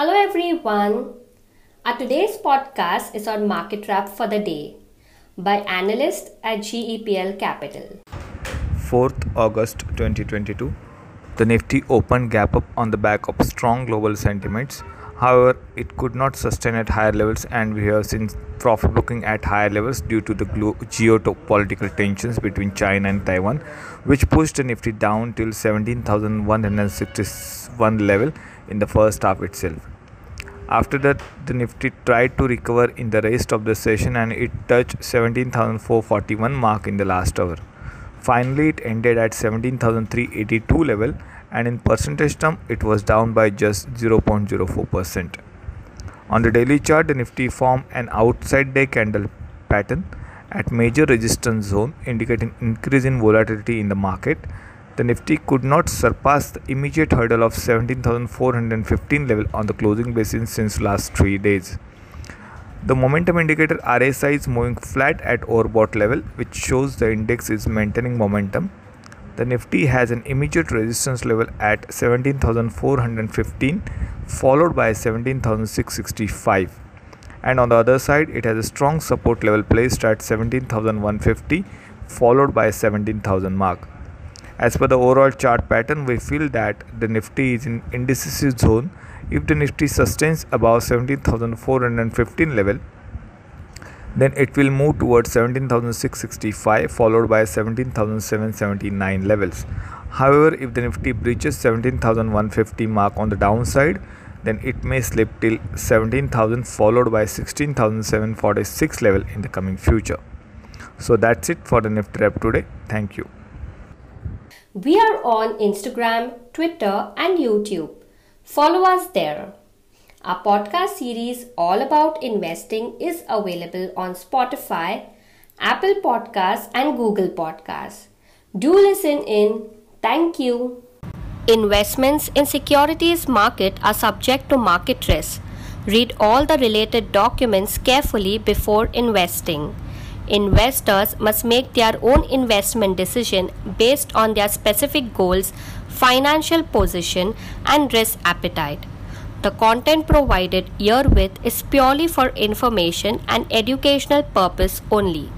Hello everyone. Our today's podcast is on market wrap for the day by analyst at GEPL Capital. 4th August 2022. The Nifty opened gap up on the back of strong global sentiments. However, it could not sustain at higher levels and we have seen profit booking at higher levels due to the geopolitical tensions between China and Taiwan which pushed the Nifty down till 17,161 level in the first half itself. After that, the Nifty tried to recover in the rest of the session and it touched 17,441 mark in the last hour. Finally, it ended at 17,382 level and in percentage term, it was down by just 0.04%. On the daily chart, the Nifty formed an outside day candle pattern at major resistance zone indicating increase in volatility in the market the Nifty could not surpass the immediate hurdle of 17,415 level on the closing basis since last 3 days. The momentum indicator RSI is moving flat at overbought level which shows the index is maintaining momentum. The Nifty has an immediate resistance level at 17,415 followed by 17,665 and on the other side it has a strong support level placed at 17,150 followed by 17,000 mark. As per the overall chart pattern, we feel that the Nifty is in indecisive zone. If the Nifty sustains above 17,415 level, then it will move towards 17,665 followed by 17,779 levels. However, if the Nifty breaches 17,150 mark on the downside, then it may slip till 17,000 followed by 16,746 level in the coming future. So that's it for the Nifty Rep today. Thank you. We are on Instagram, Twitter, and YouTube. Follow us there. Our podcast series all about investing is available on Spotify, Apple Podcasts, and Google Podcasts. Do listen in. Thank you. Investments in securities market are subject to market risk. Read all the related documents carefully before investing. Investors must make their own investment decision based on their specific goals, financial position, and risk appetite. The content provided herewith is purely for information and educational purpose only.